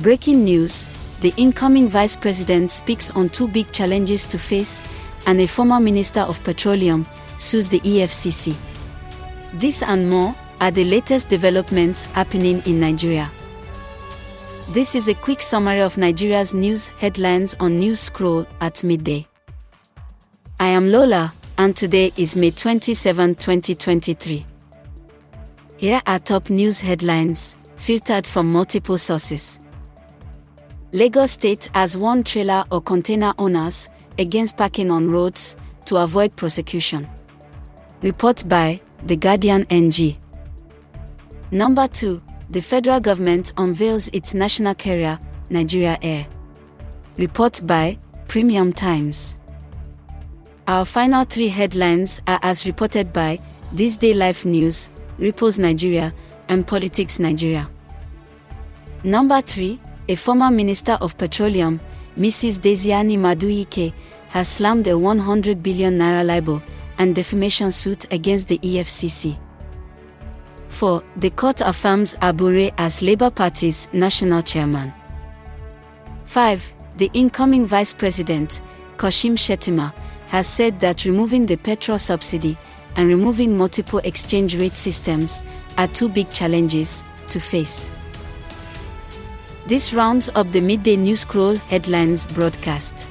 Breaking news The incoming vice president speaks on two big challenges to face, and a former minister of petroleum sues the EFCC. This and more are the latest developments happening in Nigeria. This is a quick summary of Nigeria's news headlines on News Scroll at midday. I am Lola, and today is May 27, 2023. Here are top news headlines, filtered from multiple sources. Lagos State has warned trailer or container owners against parking on roads to avoid prosecution. Report by The Guardian NG. Number 2. The federal government unveils its national carrier, Nigeria Air. Report by Premium Times. Our final three headlines are as reported by This Day Life News, Ripples Nigeria, and Politics Nigeria. Number 3. A former Minister of Petroleum, Mrs. Diezani Madueke, has slammed a 100 billion naira libel and defamation suit against the EFCC. 4. The court affirms Abure as Labour Party's national chairman. 5. The incoming vice president, Kashim Shettima, has said that removing the petrol subsidy and removing multiple exchange rate systems are two big challenges to face. This rounds up the midday news scroll headlines broadcast.